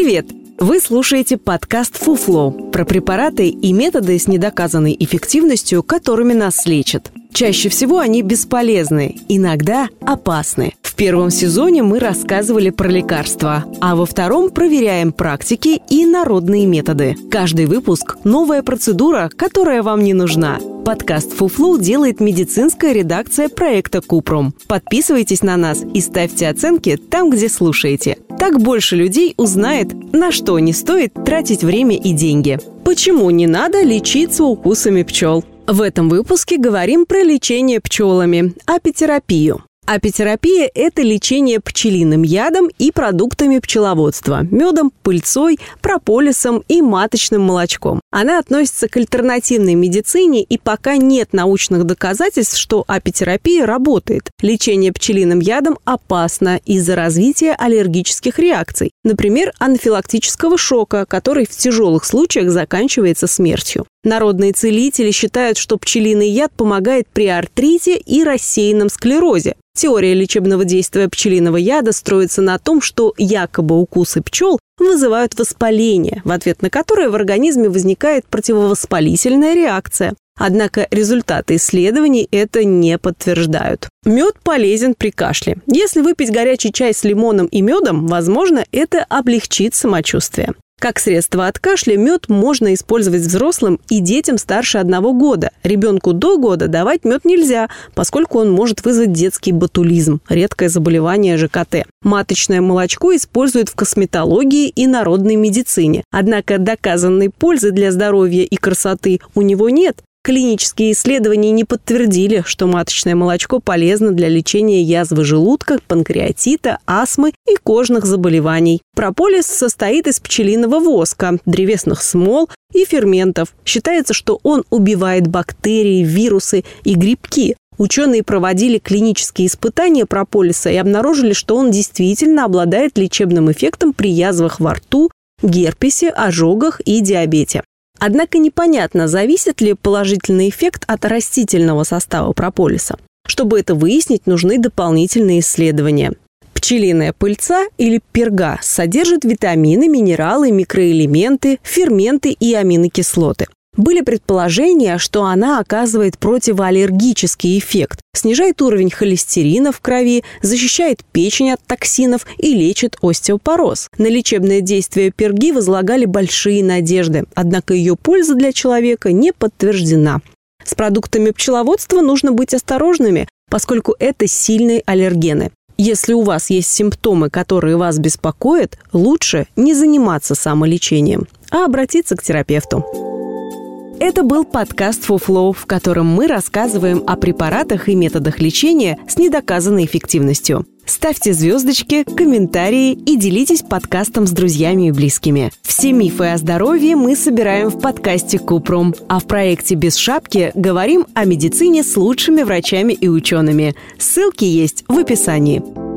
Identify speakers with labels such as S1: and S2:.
S1: Привет! Вы слушаете подкаст «Фуфло» про препараты и методы с недоказанной эффективностью, которыми нас лечат. Чаще всего они бесполезны, иногда опасны. В первом сезоне мы рассказывали про лекарства, а во втором проверяем практики и народные методы. Каждый выпуск – новая процедура, которая вам не нужна. Подкаст «Фуфлу» делает медицинская редакция проекта «Купрум». Подписывайтесь на нас и ставьте оценки там, где слушаете. Так больше людей узнает, на что не стоит тратить время и деньги. Почему не надо лечиться укусами пчел? В этом выпуске говорим про лечение пчелами, апитерапию. Апитерапия – это лечение пчелиным ядом и продуктами пчеловодства – медом, пыльцой, прополисом и маточным молочком. Она относится к альтернативной медицине, и пока нет научных доказательств, что апитерапия работает. Лечение пчелиным ядом опасно из-за развития аллергических реакций, например, анафилактического шока, который в тяжелых случаях заканчивается смертью. Народные целители считают, что пчелиный яд помогает при артрите и рассеянном склерозе. Теория лечебного действия пчелиного яда строится на том, что якобы укусы пчел вызывают воспаление, в ответ на которое в организме возникает противовоспалительная реакция. Однако результаты исследований это не подтверждают. Мед полезен при кашле. Если выпить горячий чай с лимоном и медом, возможно, это облегчит самочувствие. Как средство от кашля мед можно использовать взрослым и детям старше одного года. Ребенку до года давать мед нельзя, поскольку он может вызвать детский ботулизм – редкое заболевание ЖКТ. Маточное молочко используют в косметологии и народной медицине. Однако доказанной пользы для здоровья и красоты у него нет, Клинические исследования не подтвердили, что маточное молочко полезно для лечения язвы желудка, панкреатита, астмы и кожных заболеваний. Прополис состоит из пчелиного воска, древесных смол и ферментов. Считается, что он убивает бактерии, вирусы и грибки. Ученые проводили клинические испытания прополиса и обнаружили, что он действительно обладает лечебным эффектом при язвах во рту, герпесе, ожогах и диабете. Однако непонятно, зависит ли положительный эффект от растительного состава прополиса. Чтобы это выяснить, нужны дополнительные исследования. Пчелиная пыльца или перга содержит витамины, минералы, микроэлементы, ферменты и аминокислоты. Были предположения, что она оказывает противоаллергический эффект, снижает уровень холестерина в крови, защищает печень от токсинов и лечит остеопороз. На лечебное действие перги возлагали большие надежды, однако ее польза для человека не подтверждена. С продуктами пчеловодства нужно быть осторожными, поскольку это сильные аллергены. Если у вас есть симптомы, которые вас беспокоят, лучше не заниматься самолечением, а обратиться к терапевту. Это был подкаст «Фуфлоу», в котором мы рассказываем о препаратах и методах лечения с недоказанной эффективностью. Ставьте звездочки, комментарии и делитесь подкастом с друзьями и близкими. Все мифы о здоровье мы собираем в подкасте Купрум, а в проекте «Без шапки» говорим о медицине с лучшими врачами и учеными. Ссылки есть в описании.